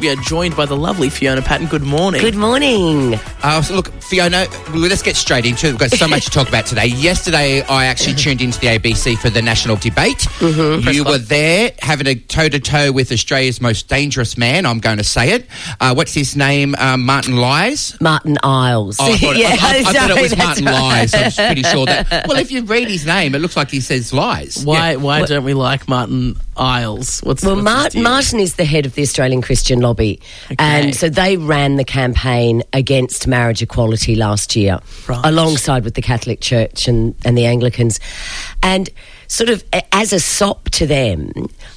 We are joined by the lovely Fiona Patten. Good morning. Good morning. Uh, so look, Fiona, let's get straight into it. We've got so much to talk about today. Yesterday, I actually tuned into the ABC for the national debate. Mm-hmm. You were there having a toe to toe with Australia's most dangerous man. I'm going to say it. Uh, what's his name? Um, Martin Lies. Martin Iles. Oh, I thought, Yeah, I, I- I thought it was Martin right. Lies. I was pretty sure that. Well, if you read his name, it looks like he says lies. Why Yeah. why don't we like Martin Iles? What's Well, what's his Mart- deal? Martin is the head of the Australian Christian Lobby. Okay. And so they ran the campaign against marriage equality last year, Right. alongside with the Catholic Church and, and the Anglicans. And sort of as a sop to them,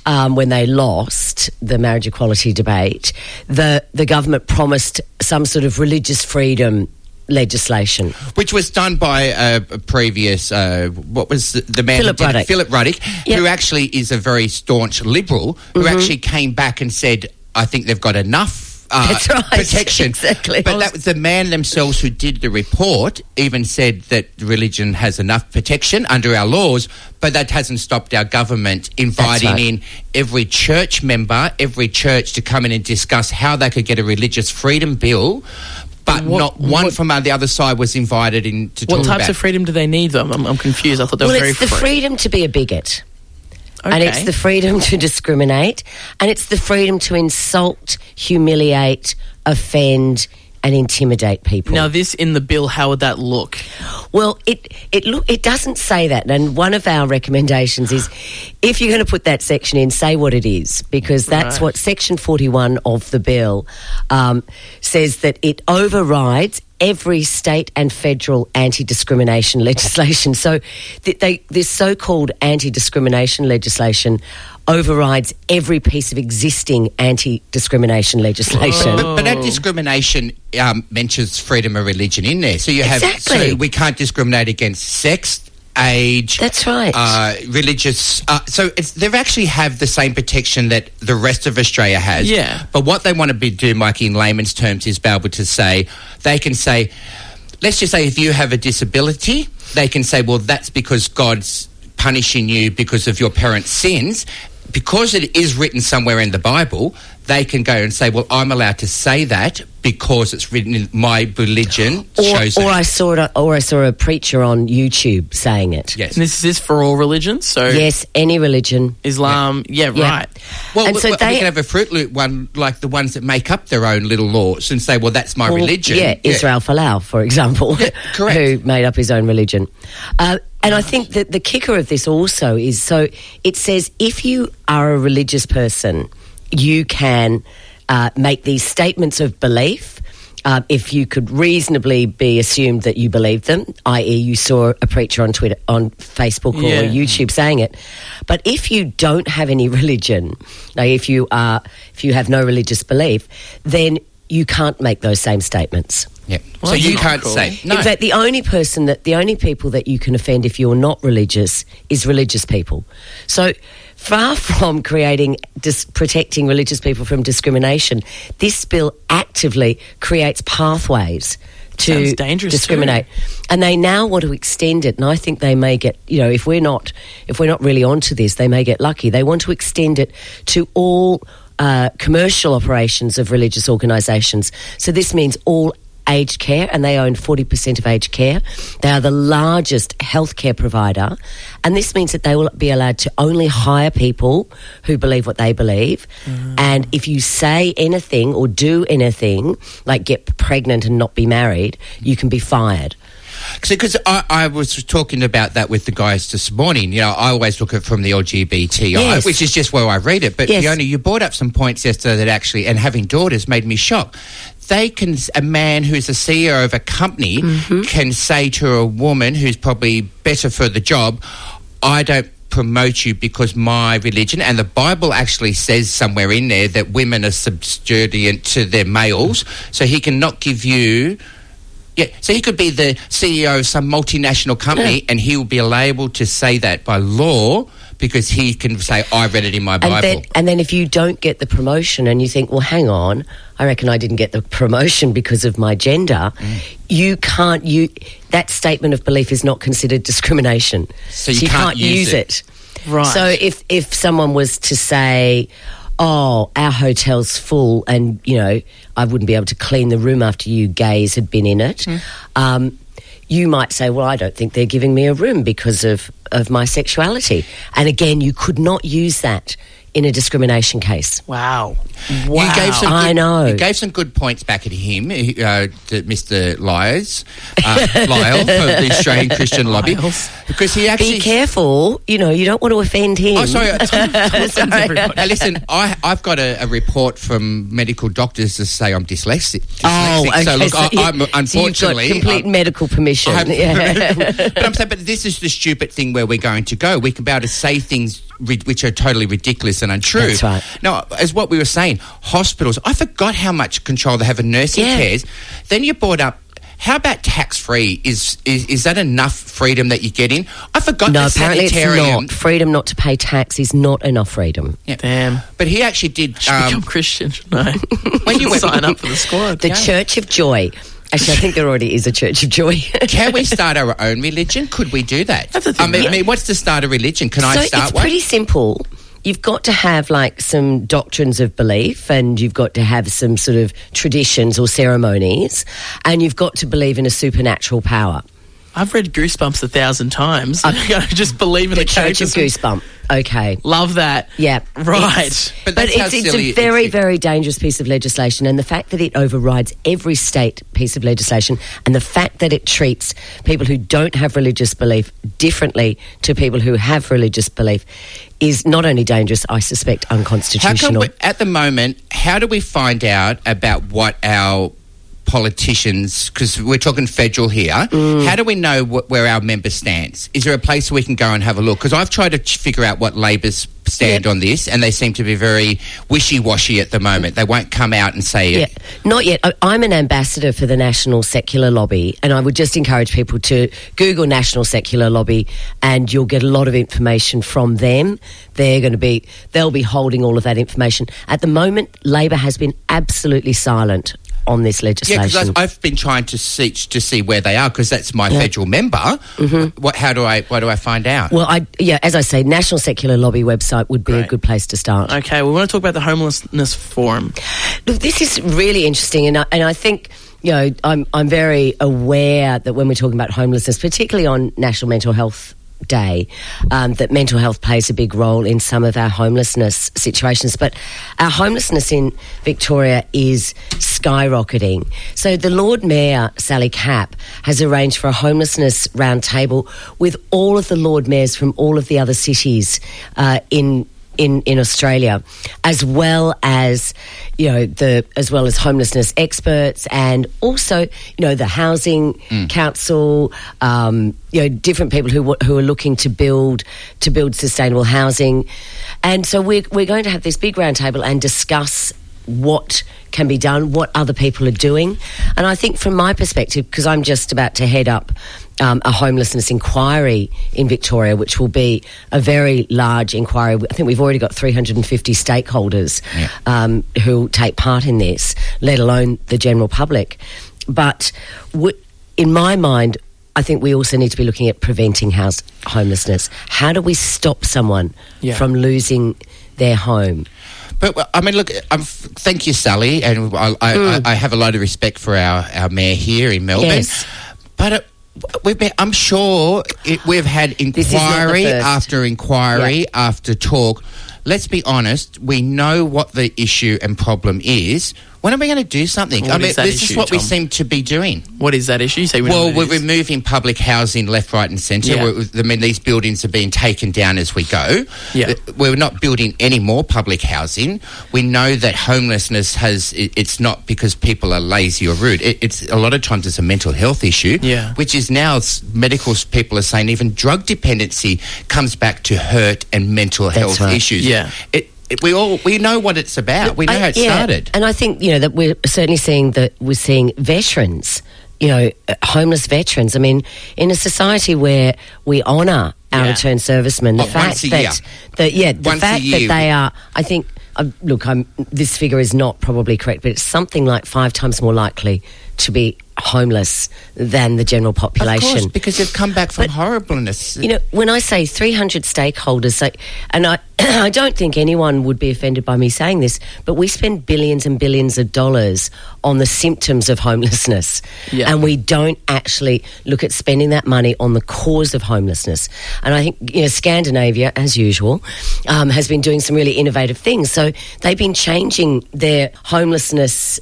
um, when they lost the marriage equality debate, the, the government promised some sort of religious freedom legislation. Which was done by a, a previous, uh, what was the, the man? Philip who did it? Ruddock. Philip Ruddock, Yep. who actually is a very staunch liberal, who Mm-hmm. actually came back and said, I think they've got enough. Uh, That's right, Protection. exactly. But that was the man themselves who did the report, even said that religion has enough protection under our laws, but that hasn't stopped our government inviting right. in every church member, every church to come in and discuss how they could get a religious freedom bill. But What- not one what- from uh, the other side was invited in to What talk types about. of freedom do they need, though? I'm, I'm confused. I thought they well, were very it's the free. freedom to be a bigot. And it's the freedom to discriminate, and it's the freedom to insult, humiliate, offend, and intimidate people. Now, this in the bill, how would that look? well, it it look it doesn't say that, and one of our recommendations is, if you're going to put that section in, say what it is, because that's Right. what Section 41 of the bill um, says that it overrides every state and federal anti-discrimination legislation. So, th- they, this so-called anti-discrimination legislation overrides every piece of existing anti-discrimination legislation. But, but that discrimination um, mentions freedom of religion in there. So you have Exactly. so we can't discriminate against sex, age. That's right. Uh, religious. Uh, so it's, they actually have the same protection that the rest of Australia has. Yeah. But what they want to be do, Mike, in layman's terms, is be able to say they can say, let's just say if you have a disability, they can say, well, that's because God's punishing you because of your parents' sins. Because it is written somewhere in the Bible, they can go and say, "Well, I'm allowed to say that because it's written in my religion or, shows or. I saw it, or I saw a preacher on YouTube saying it. yes. And this is this for all religions? So Yes, any religion. Islam, yeah, Yeah. right. Well, And we, so we they- can have a Fruit Loop one, like the ones that make up their own little laws and say, "Well, that's my Well, religion." Yeah, Israel Folau, for example, correct. who made up his own religion. Uh, and I think that the kicker of this also is so it says if you are a religious person, you can uh, make these statements of belief. Uh, if you could reasonably be assumed that you believe them, i.e., you saw a preacher on Twitter, on Facebook Yeah. or YouTube saying it, but if you don't have any religion, like if you are, if you have no religious belief, then you can't make those same statements. Yeah. Well, so you can't cool. say no. In fact, the only person that the only people that you can offend if you're not religious is religious people. So far from creating dis- protecting religious people from discrimination, this bill actively creates pathways to discriminate. And they now want to extend it, and I think they may get you know if we're not if we're not really onto this, they may get lucky. They want to extend it to all. Uh, commercial operations of religious organisations. So this means all aged care, and they own 40% of aged care. They are the largest healthcare provider, and this means that they will be allowed to only hire people who believe what they believe. Mm. And if you say anything or do anything, like get pregnant and not be married, you can be fired. because I, I was talking about that with the guys this morning. You know, I always look at it from the LGBTI, Yes. which is just where I read it. But Yes. Fiona, you brought up some points yesterday that actually, and having daughters made me shocked. They can, a man who's a CEO of a company Mm-hmm. can say to a woman who's probably better for the job, I don't promote you because my religion and the Bible actually says somewhere in there that women are subservient to their males, so he cannot give you Yeah, so he could be the CEO of some multinational company, and he will be able to say that by law because he can say, "I read it in my Bible." And then, and then if you don't get the promotion and you think, well, hang on, I reckon I didn't get the promotion because of my gender, Mm. you can't, you, that statement of belief is not considered discrimination. So you can't use it. Right. So if, if someone was to say, oh, our hotel's full and, you know, I wouldn't be able to clean the room after you gays had been in it, um, you might say, well, I don't think they're giving me a room because of, of my sexuality. And again, you could not use that in a discrimination case. Wow. Wow. You gave some I know. You gave some good points back at him, uh, to Mr. Lyles, uh, Lyle from the Australian Christian Lobby, Lyles. because he actually. Be careful, you know, you don't want to offend him. Oh, sorry. Listen, everybody. Now, listen, I, I've got a, a report from medical doctors to say I'm dyslexic. Oh, dyslexic. so look, so I, I'm so unfortunately you've got complete I'm- medical permission. I'm- Yeah. but I'm saying, but this is the stupid thing where we're going to go. We can be able to say things ri- which are totally ridiculous and untrue. That's right. Now, as what we were saying, hospitals. I forgot how much control they have in nursing Yeah. cares. Then you brought up. How about tax free? Is, is is that enough freedom that you get in? I forgot. no, the apparently it's not. Freedom not to pay tax is not enough freedom. Yeah. Damn. But he actually did. Um, become Christian, shouldn't when you went- sign up for the squad. The Church of Joy. Actually, I think there already is a Church of Joy. can we start our own religion? Could we do that? That's the thing, I mean, yeah. I mean, what's to start a religion? Can I start it's one? pretty simple. You've got to have like some doctrines of belief, and you've got to have some sort of traditions or ceremonies, and you've got to believe in a supernatural power. I've read Goosebumps a thousand times. I just believe in The the, Church of characters. Goosebump. Okay. Love that. Yeah. Right. It's- But But, it's, it's a very, is. very dangerous piece of legislation. And the fact that it overrides every state piece of legislation and the fact that it treats people who don't have religious belief differently to people who have religious belief is not only dangerous, I suspect How come unconstitutional. we, at the moment? How do we find out about what our politicians? Because we're talking federal here. Mm. How do we know what, where our member stands? Is there a place we can go and have a look? Because I've tried to figure out what Labor's stand on this, and they seem to be very wishy-washy at the moment. They won't come out and say Yeah, it. not yet. I- I'm an ambassador for the National Secular Lobby, and I would just encourage people to Google National Secular Lobby, and you'll get a lot of information from them. They're going to be, they'll be holding all of that information. At the moment, Labor has been absolutely silent on this Yeah, legislation. because I've been trying to see to see where they are because that's my federal member. What? How do I? What do I find out? Mm-hmm. well, I, yeah, as I say, National Secular Lobby website would be a good place to start. Okay, we want to talk about the homelessness forum. Look, this is really interesting, and I, and I think you know I'm I'm very aware that when we're talking about homelessness, particularly on National Mental Health Day, um, that mental health plays a big role in some of our homelessness situations. But our homelessness in Victoria is skyrocketing. So the Lord Mayor Sally Capp has arranged for a homelessness roundtable with all of the Lord Mayors from all of the other cities uh, in in, in Australia, as well as you know the as well as homelessness experts and also you know the housing council, um, you know different people who who are looking to build to build sustainable housing, and so we're we're going to have this big roundtable and discuss what can be done, what other people are doing. And I think from my perspective, because I'm just about to head up um, a homelessness inquiry in Victoria, which will be a very large inquiry. I think we've already got 350 stakeholders um, who take part in this, let alone the general public. But w- in my mind, I think we also need to be looking at preventing house homelessness. How do we stop someone Yeah. from losing their home? But I mean, look. Um, thank you, Sally, and I, I, I, I have a lot of respect for our, our mayor here in Melbourne. Yes. But uh, we've been, I'm sure it, we've had is not the inquiry after inquiry after talk. Let's be honest. We know what the issue and problem is. When are we going to do something? What I mean, is that this is issue, what we seem to be doing. What is that issue? We Well, we're is. removing public housing left, right, and centre. Yeah. I mean, these buildings are being taken down as we go. Yeah. Uh, We're not building any more public housing. We know that homelessness has, it's not because people are lazy or rude. It, it's a lot of times it's a mental health issue. Yeah. Which is now, medical people are saying even drug dependency comes back to hurt and mental health right. issues. Yeah. It, we all, we know what it's about. We know I- how it yeah, started. And I think, you know, that we're certainly seeing that we're seeing veterans you know, uh, homeless veterans. I mean, in a society where we honour our Yeah. returned servicemen, the Oh, fact that, that yeah, the Once fact that they are, I think. Uh, look, I'm, this figure is not probably correct, but it's something like five times more likely to be homeless than the general Of population. course, because they've come back from But- horribleness. You know, when I say 300 stakeholders, so, and I, I don't think anyone would be offended by me saying this, but we spend billions and billions of dollars on the symptoms of homelessness. Yeah. And we don't actually look at spending that money on the cause of homelessness. And I think, you know, Scandinavia, as usual, um, has been doing some really innovative things. So they've been changing their homelessness,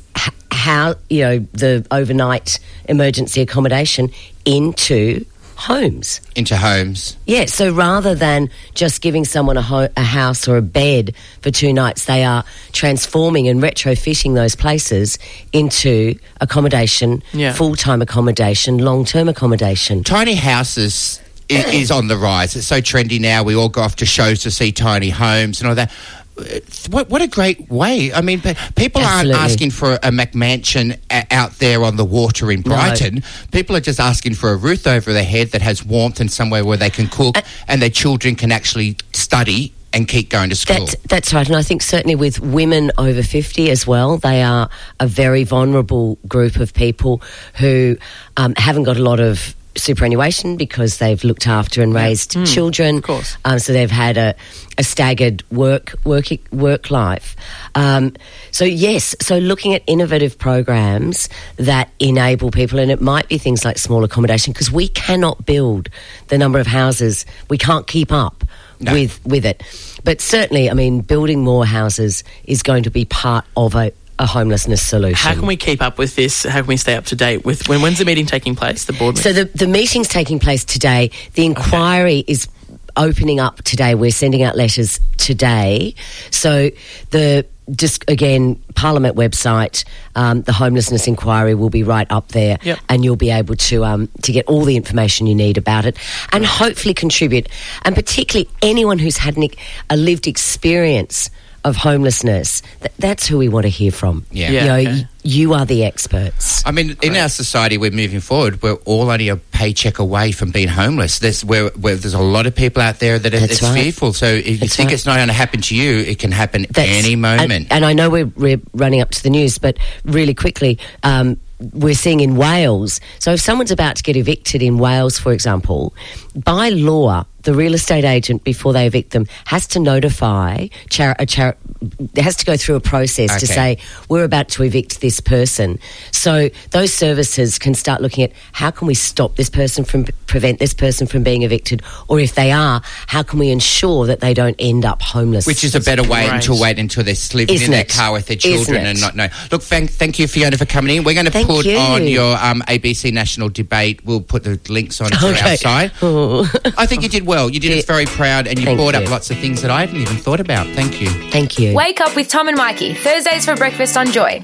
how, you know, the overnight emergency accommodation into homes. into homes. Yeah, so rather than just giving someone a, ho- a house or a bed for two nights, they are transforming and retrofitting those places into accommodation, Yeah. full time accommodation, long term accommodation. Tiny houses is, is on the rise. It's so trendy now. We all go off to shows to see tiny homes and all that. What, what a great way! I mean, people Absolutely. aren't asking for a McMansion a- out there on the water in Brighton. People are just asking for a roof over their head that has warmth and somewhere where they can cook and their children can actually study and keep going to school. That's, that's right. And I think certainly with women over 50 as well, they are a very vulnerable group of people who um, haven't got a lot of superannuation because they've looked after and raised children. Of course. Um, so they've had a, a staggered work work work life. Um, so yes, so looking at innovative programs that enable people, and it might be things like small accommodation because we cannot build the number of houses. We can't keep up No. with with it. But certainly, I mean, building more houses is going to be part of a, a homelessness solution. How can we keep up with this? How can we stay up to date with when? When's the meeting taking place? The board meeting. So the the meeting's taking place today. The inquiry is opening up today. We're sending out letters today. So the just again Parliament website, um, the homelessness inquiry will be right up there, Yep. and you'll be able to um, to get all the information you need about it, and hopefully contribute. And particularly anyone who's had an, a lived experience of homelessness, th- that's who we want to hear from. Yeah. Yeah, you, know, okay. y- you are the experts. I mean, in our society, we're moving forward. We're all only a paycheck away from being homeless. There's where, where there's a lot of people out there that are, it's right. fearful. So if you That's think right. it's not going to happen to you, it can happen That's- any moment. And, and I know we're, we're running up to the news, but really quickly, um, we're seeing in Wales. So if someone's about to get evicted in Wales, for example, by law, the real estate agent before they evict them has to notify char- a char- has to go through a process to say we're about to evict this person. So those services can start looking at how can we stop this person from prevent this person from being evicted, or if they are, how can we ensure that they don't end up homeless? which is a better way Great. to wait until they're living Isn't in their it? car with their children and not know. Look, thank, thank you, Fiona, for coming in. We're going to Thank put you. on your um, ABC National Debate. We'll put the links on to Okay. our site. I think you did well. You did us very proud, and you Thank brought up lots of things that I hadn't even thought about. Thank you. Thank you. Wake up with Tom and Mikey, Thursdays for breakfast on Joy.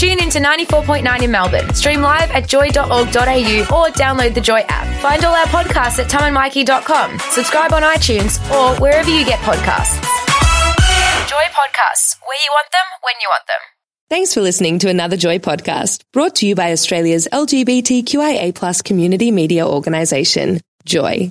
Tune in to 94.9 in Melbourne. Stream live at joy.org.au or download the Joy app. Find all our podcasts at tomandmikey.com. Subscribe on iTunes or wherever you get podcasts. Joy Podcasts, where you want them, when you want them. Thanks for listening to another Joy podcast brought to you by Australia's LGBTQIA plus community media organisation, Joy.